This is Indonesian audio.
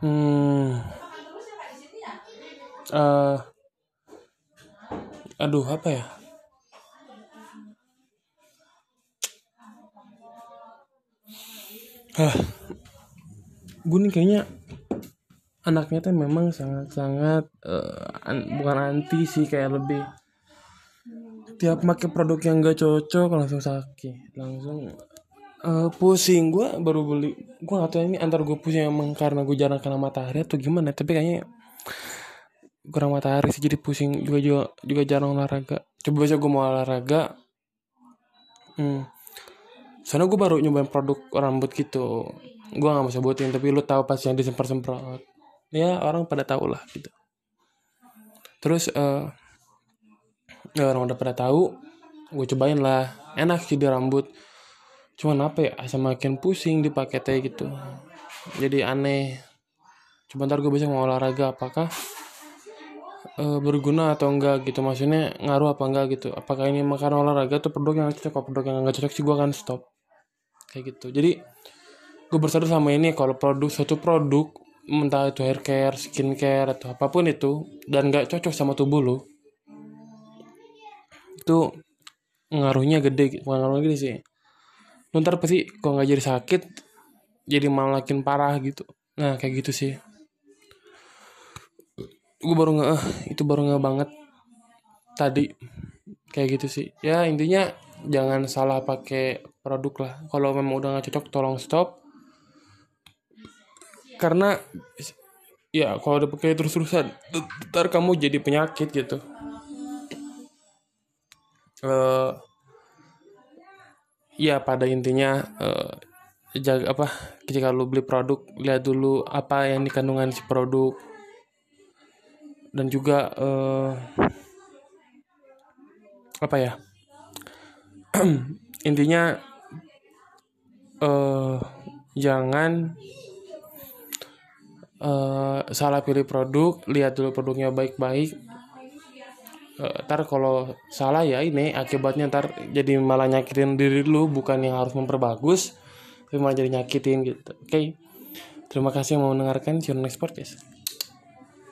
hmm. Uh, aduh apa ya? Hah, gue nih kayaknya anaknya tuh memang sangat-sangat uh, an bukan anti sih kayak lebih tiap pakai produk yang gak cocok langsung sakit langsung uh, pusing gue baru beli. Gue gak tahu ini antar gue pusing emang karena gue jarang kena matahari atau gimana tapi kayaknya kurang matahari sih jadi pusing juga juga juga jarang olahraga. Coba aja gue mau olahraga. Hmm. Soalnya gue baru nyobain produk rambut gitu. Gue gak mau sebutin tapi lu tahu pas yang disemprot semprot ya orang pada tahu lah gitu. Terus uh, ya orang udah pada tahu gue cobain lah. Enak sih di rambut cuman apa ya asal makin pusing dipakai teh gitu. Jadi aneh. Coba ntar gue bisa mau olahraga apakah uh, berguna atau enggak gitu? Maksudnya ngaruh apa enggak gitu? Apakah ini makan olahraga tuh produk yang cocok? Produk yang enggak cocok sih gue akan stop. Kayak gitu. Jadi gue bersadar sama ini. Kalau produk satu produk entah itu hair care, skin care atau apa pun itu dan gak cocok sama tubuh lo itu ngaruhnya gede. Ngaruhnya gede sih ntar pasti kalau nggak jadi sakit jadi malah makin parah gitu. Nah kayak gitu sih. Gue baru nggak itu baru nggak banget tadi. Kayak gitu sih. Ya intinya jangan salah pakai produk lah. Kalau memang udah nggak cocok tolong stop. Karena ya kalau udah pakai terus-terusan ntar kamu jadi penyakit gitu. Uh, ya pada intinya uh, jaga apa ketika lu beli produk lihat dulu apa yang dikandungan si produk. Dan juga uh, apa ya intinya uh, jangan uh, salah pilih produk lihat dulu produknya baik-baik uh, ntar kalau salah ya ini akibatnya ntar jadi malah nyakitin diri lu bukan yang harus memperbagus tapi malah jadi nyakitin gitu. Oke. Okay? terima kasih mau mendengarkan. See you next podcast